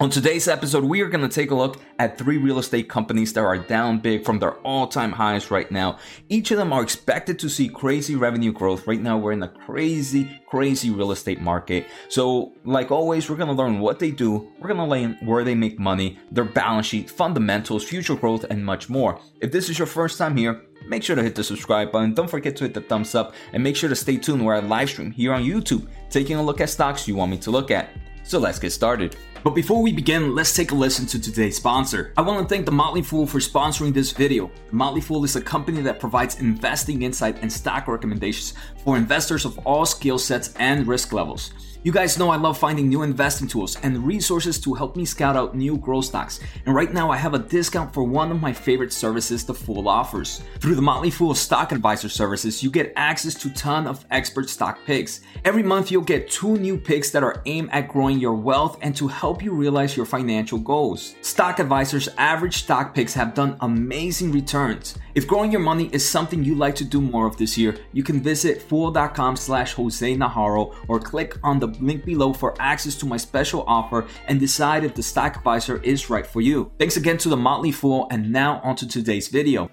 On today's episode, we are going to take a look at three real estate companies that are down big from their all time highs right now. Each of them are expected to see crazy revenue growth. Right now, we're in a crazy, crazy real estate market. So, like always, we're going to learn what they do, we're going to learn where they make money, their balance sheet, fundamentals, future growth, and much more. If this is your first time here, make sure to hit the subscribe button. Don't forget to hit the thumbs up and make sure to stay tuned where I live stream here on YouTube, taking a look at stocks you want me to look at. So let's get started. But before we begin, let's take a listen to today's sponsor. I want to thank The Motley Fool for sponsoring this video. The Motley Fool is a company that provides investing insight and stock recommendations for investors of all skill sets and risk levels. You guys know I love finding new investing tools and resources to help me scout out new growth stocks. And right now I have a discount for one of my favorite services the Fool offers. Through the Motley Fool Stock Advisor services, you get access to ton of expert stock picks. Every month you'll get two new picks that are aimed at growing your wealth and to help you realize your financial goals. Stock Advisor's average stock picks have done amazing returns. If growing your money is something you'd like to do more of this year, you can visit fool.com slash Jose Najarro or click on the link below for access to my special offer and decide if the stock advisor is right for you. Thanks again to the Motley Fool, and now onto today's video.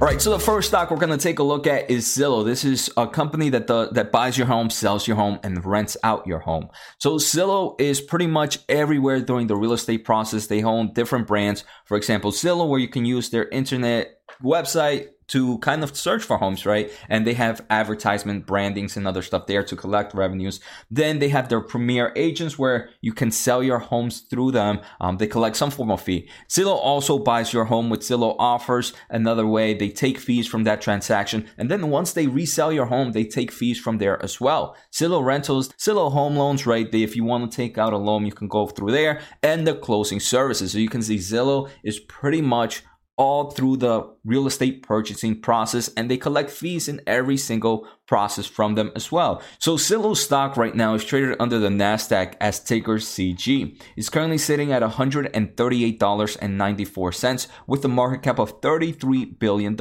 All right, so the first stock we're going to take a look at is Zillow. This is a company that the, that buys your home, sells your home, and rents out your home. So Zillow is pretty much everywhere during the real estate process. They own different brands. For example, Zillow, where you can use their internet website to kind of search for homes, right? And they have advertisement brandings and other stuff there to collect revenues. Then they have their premier agents where you can sell your homes through them. Um, they collect some form of fee. Zillow also buys your home with Zillow offers. Another way they take fees from that transaction. And then once they resell your home, they take fees from there as well. Zillow rentals, Zillow home loans, right? They, if you want to take out a loan, you can go through there and the closing services. So you can see Zillow is pretty much all through the real estate purchasing process and they collect fees in every single process from them as well. So Zillow stock right now is traded under the Nasdaq as ticker ZG. It's currently sitting at $138.94 with a market cap of $33 billion.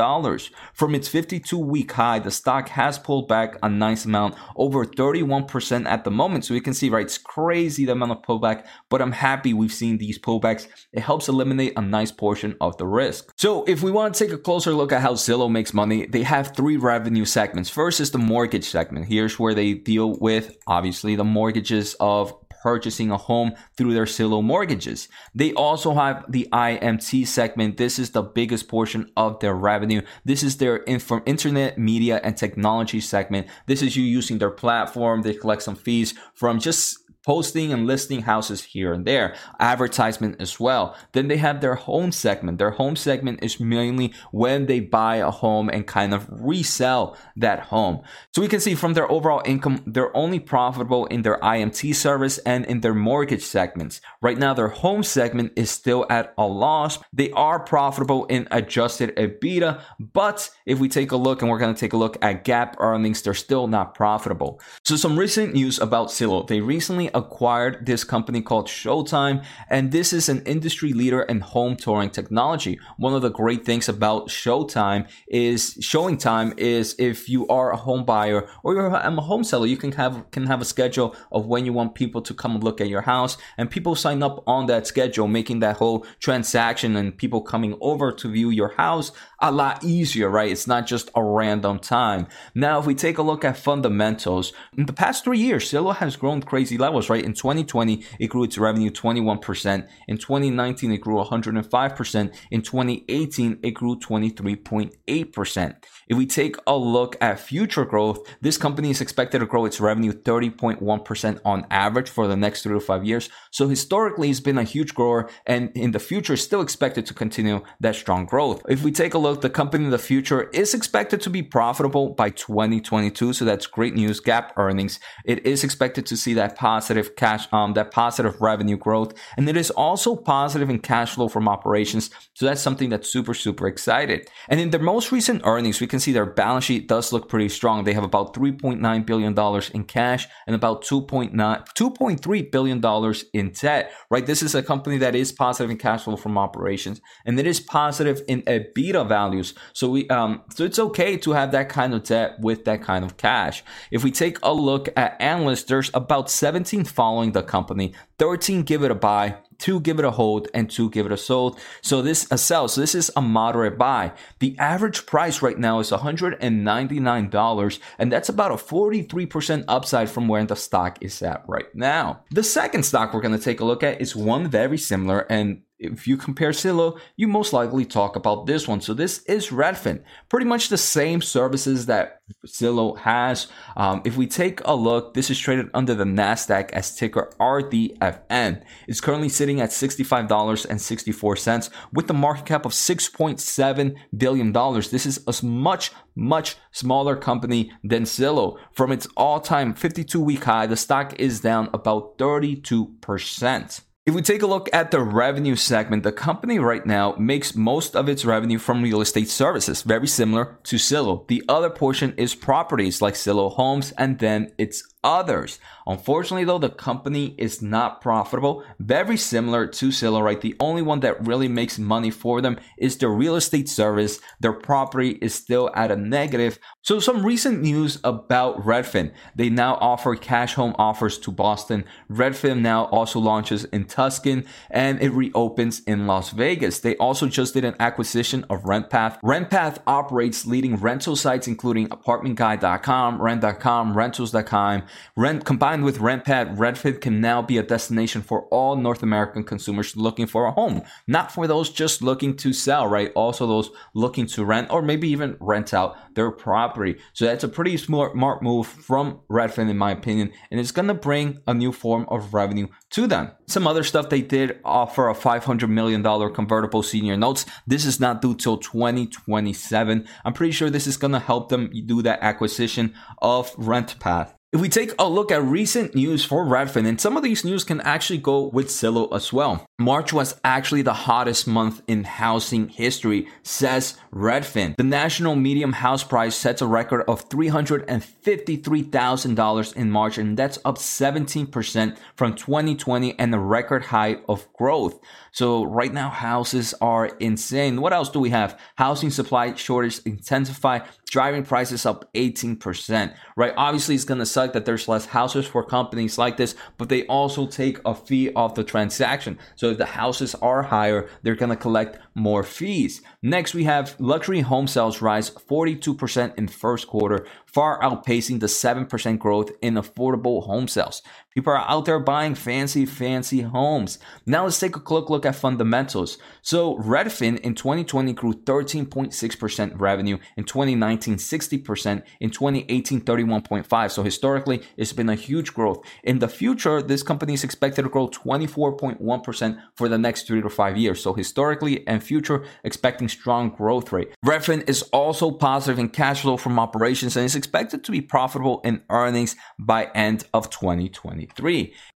From its 52 week high, the stock has pulled back a nice amount, over 31% at the moment. So you can see, right, it's crazy the amount of pullback, but I'm happy we've seen these pullbacks. It helps eliminate a nice portion of the risk. So if we want to take a closer look at how Zillow makes money, they have three revenue segments. First is the mortgage segment. Here's where they deal with obviously the mortgages of purchasing a home through their Zillow mortgages. They also have the IMT segment. This is the biggest portion of their revenue. This is their inf- internet, media, and technology segment. This is you using their platform. They collect some fees from just posting and listing houses here and there, advertisement as well. Then they have their home segment. Their home segment is mainly when they buy a home and kind of resell that home. So we can see from their overall income, they're only profitable in their IMT service and in their mortgage segments. Right now, their home segment is still at a loss. They are profitable in adjusted EBITDA, but if we take a look and we're going to take a look at GAAP earnings, they're still not profitable. So some recent news about Zillow. They recently acquired this company called ShowingTime, and this is an industry leader in home touring technology. One of the great things about ShowingTime is showing time is if you are a home buyer or you're a home seller, you can have can have a schedule of when you want people to come look at your house, and people sign up on that schedule, making that whole transaction and people coming over to view your house a lot easier, right? It's not just a random time. Now, if we take a look at fundamentals, in the past three years, Zillow has grown crazy levels, right? In 2020, it grew its revenue 21%. In 2019, it grew 105%. In 2018, it grew 23.8%. If we take a look at future growth, this company is expected to grow its revenue 30.1% on average for the next three to five years. So historically, it's been a huge grower and in the future is still expected to continue that strong growth. If we take a look, the company in the future is expected to be profitable by 2022. So that's great news. GAAP earnings. It is expected to see that positive positive cash, um, that positive revenue growth, and it is also positive in cash flow from operations. So that's something that's super, super excited. And in their most recent earnings, we can see their balance sheet does look pretty strong. They have about 3.9 billion dollars in cash and about 2.9, 2.3 billion dollars in debt. Right, this is a company that is positive in cash flow from operations, and it is positive in EBITDA values. So we, um, so it's okay to have that kind of debt with that kind of cash. If we take a look at analysts, there's about 17 following the company, 13 give it a buy, two give it a hold, and two give it a sold. So this a sell. So this is a moderate buy. The average price right now is $199, and that's about a 43% upside from where the stock is at right now. The second stock we're going to take a look at is one very similar and if you compare Zillow, you most likely talk about this one. So this is Redfin, pretty much the same services that Zillow has. Um, if we take a look, this is traded under the Nasdaq as ticker RDFN. It's currently sitting at $65.64 with the market cap of $6.7 billion. This is a much, much smaller company than Zillow. From its all-time 52-week high, the stock is down about 32%. If we take a look at the revenue segment, the company right now makes most of its revenue from real estate services, very similar to Zillow. The other portion is properties like Zillow Homes, and then it's others. Unfortunately, though, the company is not profitable. Very similar to right? The only one that really makes money for them is the real estate service. Their property is still at a negative. So, some recent news about Redfin. They now offer cash home offers to Boston. Redfin now also launches in Tucson and it reopens in Las Vegas. They also just did an acquisition of RentPath. RentPath operates leading rental sites including apartmentguide.com, rent.com, rentals.com, Rent combined with RentPath, Redfin can now be a destination for all North American consumers looking for a home, not for those just looking to sell, right? Also those looking to rent or maybe even rent out their property. So that's a pretty smart, smart move from Redfin, in my opinion, and it's going to bring a new form of revenue to them. Some other stuff they did offer a $500 million convertible senior notes. This is not due till 2027. I'm pretty sure this is going to help them do that acquisition of RentPath. If we take a look at recent news for Redfin, and some of these news can actually go with Zillow as well. March was actually the hottest month in housing history, says Redfin. The national medium house price sets a record of $353,000 in March, and that's up 17% from 2020 and a record high of growth. So right now, houses are insane. What else do we have? Housing supply shortage intensify, driving prices up 18%, right? Obviously, it's going to suck that there's less houses for companies like this, but they also take a fee off the transaction. So if the houses are higher, they're going to collect more fees. Next, we have luxury home sales rise 42% in first quarter, far outpacing the 7% growth in affordable home sales. People are out there buying fancy, fancy homes. Now let's take a quick look at fundamentals. So Redfin in 2020 grew 13.6% revenue, in 2019 60%, in 2018 31.5. So historically, it's been a huge growth. In the future, this company is expected to grow 24.1% for the next three to five years. So historically and future, expecting strong growth rate. Redfin is also positive in cash flow from operations and is expected to be profitable in earnings by end of 2020.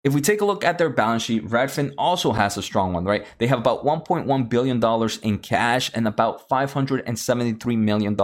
If we take a look at their balance sheet, Redfin also has a strong one, right? They have about $1.1 billion in cash and about $573 million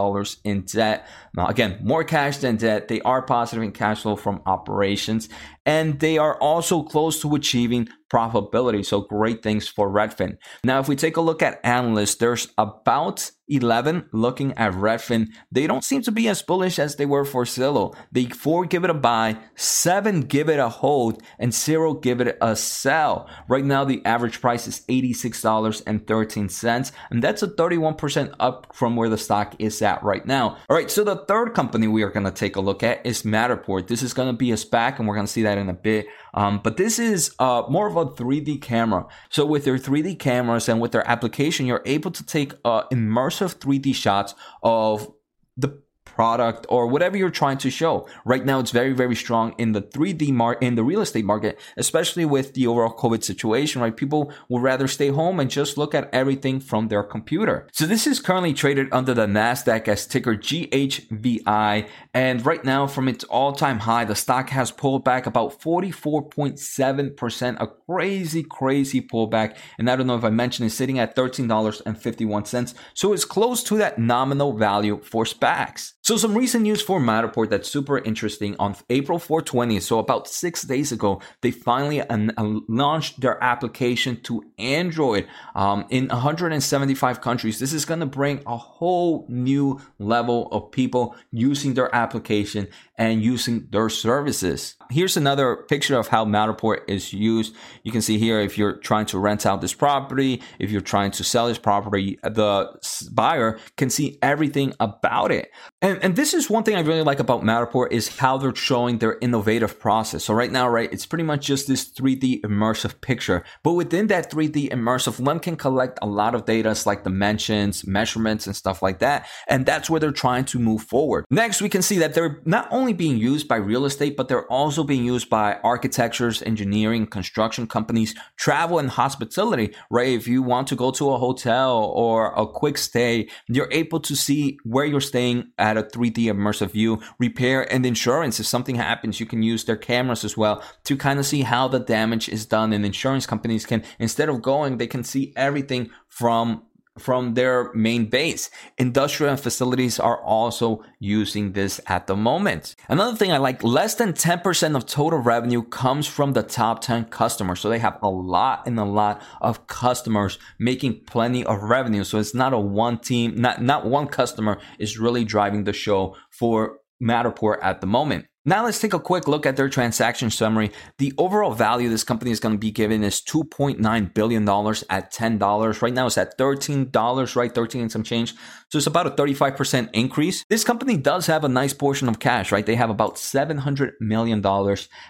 in debt. Now, again, more cash than debt. They are positive in cash flow from operations and they are also close to achieving profitability. So great things for Redfin. Now, if we take a look at analysts, there's about 11 looking at Redfin. They don't seem to be as bullish as they were for Zillow. They four give it a buy, seven give it a hold, and zero give it a sell. Right now, the average price is $86.13, and that's a 31% up from where the stock is at right now. All right, so the third company we are going to take a look at is Matterport. This is going to be a SPAC, and we're going to see that in a bit. Um, but this is uh, more of a 3D camera. So with their 3D cameras and with their application, you're able to take uh, immersive 3D shots of the product or whatever you're trying to show. Right now, it's very, very strong in the 3D market, in the real estate market, especially with the overall COVID situation, right? People would rather stay home and just look at everything from their computer. So this is currently traded under the NASDAQ as ticker GHVI. And right now, from its all time high, the stock has pulled back about 44.7%, a crazy, crazy pullback. And I don't know if I mentioned it's sitting at $13.51. So it's close to that nominal value for SPACs. So some recent news for Matterport that's super interesting. On April 420, so about six days ago, they finally an- launched their application to Android um, in 175 countries. This is going to bring a whole new level of people using their application and using their services. Here's another picture of how Matterport is used. You can see here if you're trying to rent out this property, if you're trying to sell this property, the buyer can see everything about it. And, and this is one thing I really like about Matterport is how they're showing their innovative process. So right now, right, it's pretty much just this 3D immersive picture. But within that 3D immersive, one can collect a lot of data like dimensions, measurements, and stuff like that. And that's where they're trying to move forward. Next, we can see that they're not only being used by real estate, but they're also being used by architectures, engineering, construction companies, travel and hospitality, right? If you want to go to a hotel or a quick stay, you're able to see where you're staying at a 3D immersive view, repair and insurance. If something happens, you can use their cameras as well to kind of see how the damage is done. And insurance companies can, instead of going, they can see everything from from their main base. Industrial facilities are also using this at the moment. Another thing I like, less than 10% of total revenue comes from the top 10 customers. So they have a lot and a lot of customers making plenty of revenue. So it's not a one team, not, not one customer is really driving the show for Matterport at the moment. Now let's take a quick look at their transaction summary. The overall value this company is going to be given is $2.9 billion at $10. Right now it's at $13, right? 13 and some change. So it's about a 35% increase. This company does have a nice portion of cash, right? They have about $700 million.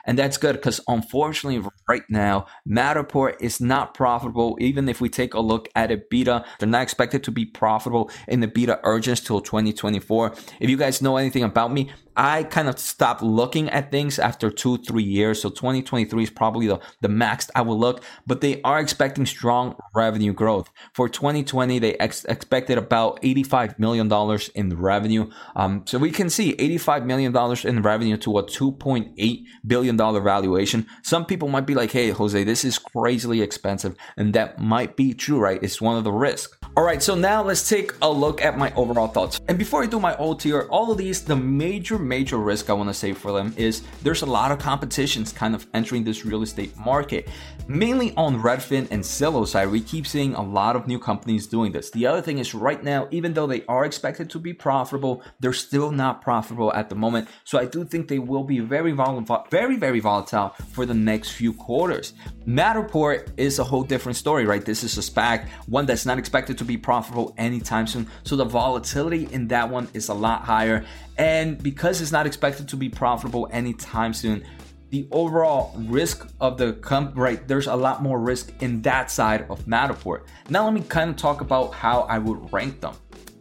And that's good because unfortunately, right now, Matterport is not profitable. Even if we take a look at EBITDA, they're not expected to be profitable in the beta urgence till 2024. If you guys know anything about me, I kind of stopped looking at things after two, three years. So 2023 is probably the, the max I will look, but they are expecting strong revenue growth. For 2020, they ex- expected about 85 million dollars in revenue. Um, so we can see 85 million dollars in revenue to a 2.8 billion dollar valuation. Some people might be like, "Hey, Jose, this is crazily expensive," and that might be true, right? It's one of the risks. All right, so now let's take a look at my overall thoughts. And before I do my old tier, all of these, the major, major risk I want to say for them is there's a lot of competitions kind of entering this real estate market. Mainly on Redfin and Zillow side, we keep seeing a lot of new companies doing this. The other thing is right now, even though they are expected to be profitable, they're still not profitable at the moment. So I do think they will be very volatile, very, very volatile for the next few quarters. Matterport is a whole different story, right? This is a SPAC, one that's not expected to be profitable anytime soon. So the volatility in that one is a lot higher. And because it's not expected to be profitable anytime soon, the overall risk of the comp right there's a lot more risk in that side of Matterport. Now let me kind of talk about how I would rank them.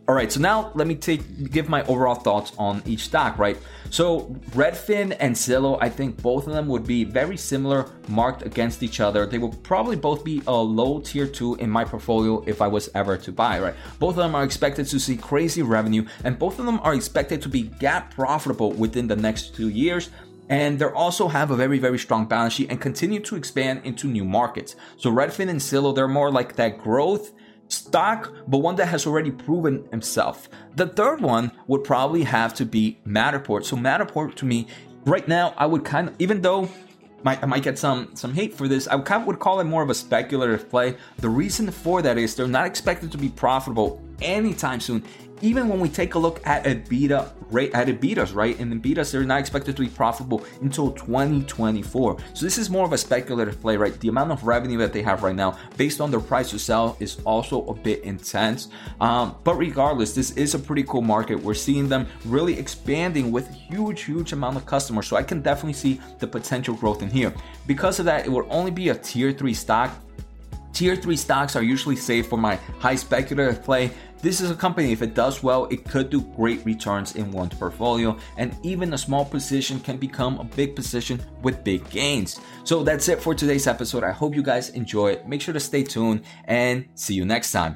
All right, so now let me take give my overall thoughts on each stock, right? So Redfin and Zillow, I think both of them would be very similar, marked against each other. They will probably both be a low tier two in my portfolio if I was ever to buy, right? Both of them are expected to see crazy revenue, and both of them are expected to be GAAP profitable within the next two years. And they also have a very, very strong balance sheet and continue to expand into new markets. So Redfin and Zillow, they're more like that growth stock, but one that has already proven himself. The third one would probably have to be Matterport. So Matterport to me, right now, I would kind of, even though might, I might get some some hate for this. I kind of would call it more of a speculative play. The reason for that is they're not expected to be profitable anytime soon even when we take a look at EBITDA rate at EBITDAs, right? And EBITDAs they're not expected to be profitable until 2024. So this is more of a speculative play, right? The amount of revenue that they have right now, based on their price to sell, is also a bit intense. Um, but regardless, this is a pretty cool market. We're seeing them really expanding with huge, huge amount of customers. So I can definitely see the potential growth in here. Because of that, it will only be a tier three stock Tier 3 stocks are usually safe for my high speculative play This is a company, if it does well, it could do great returns in one portfolio, and even a small position can become a big position with big gains. So that's it for today's episode. I hope you guys enjoy it. Make sure to stay tuned and see you next time.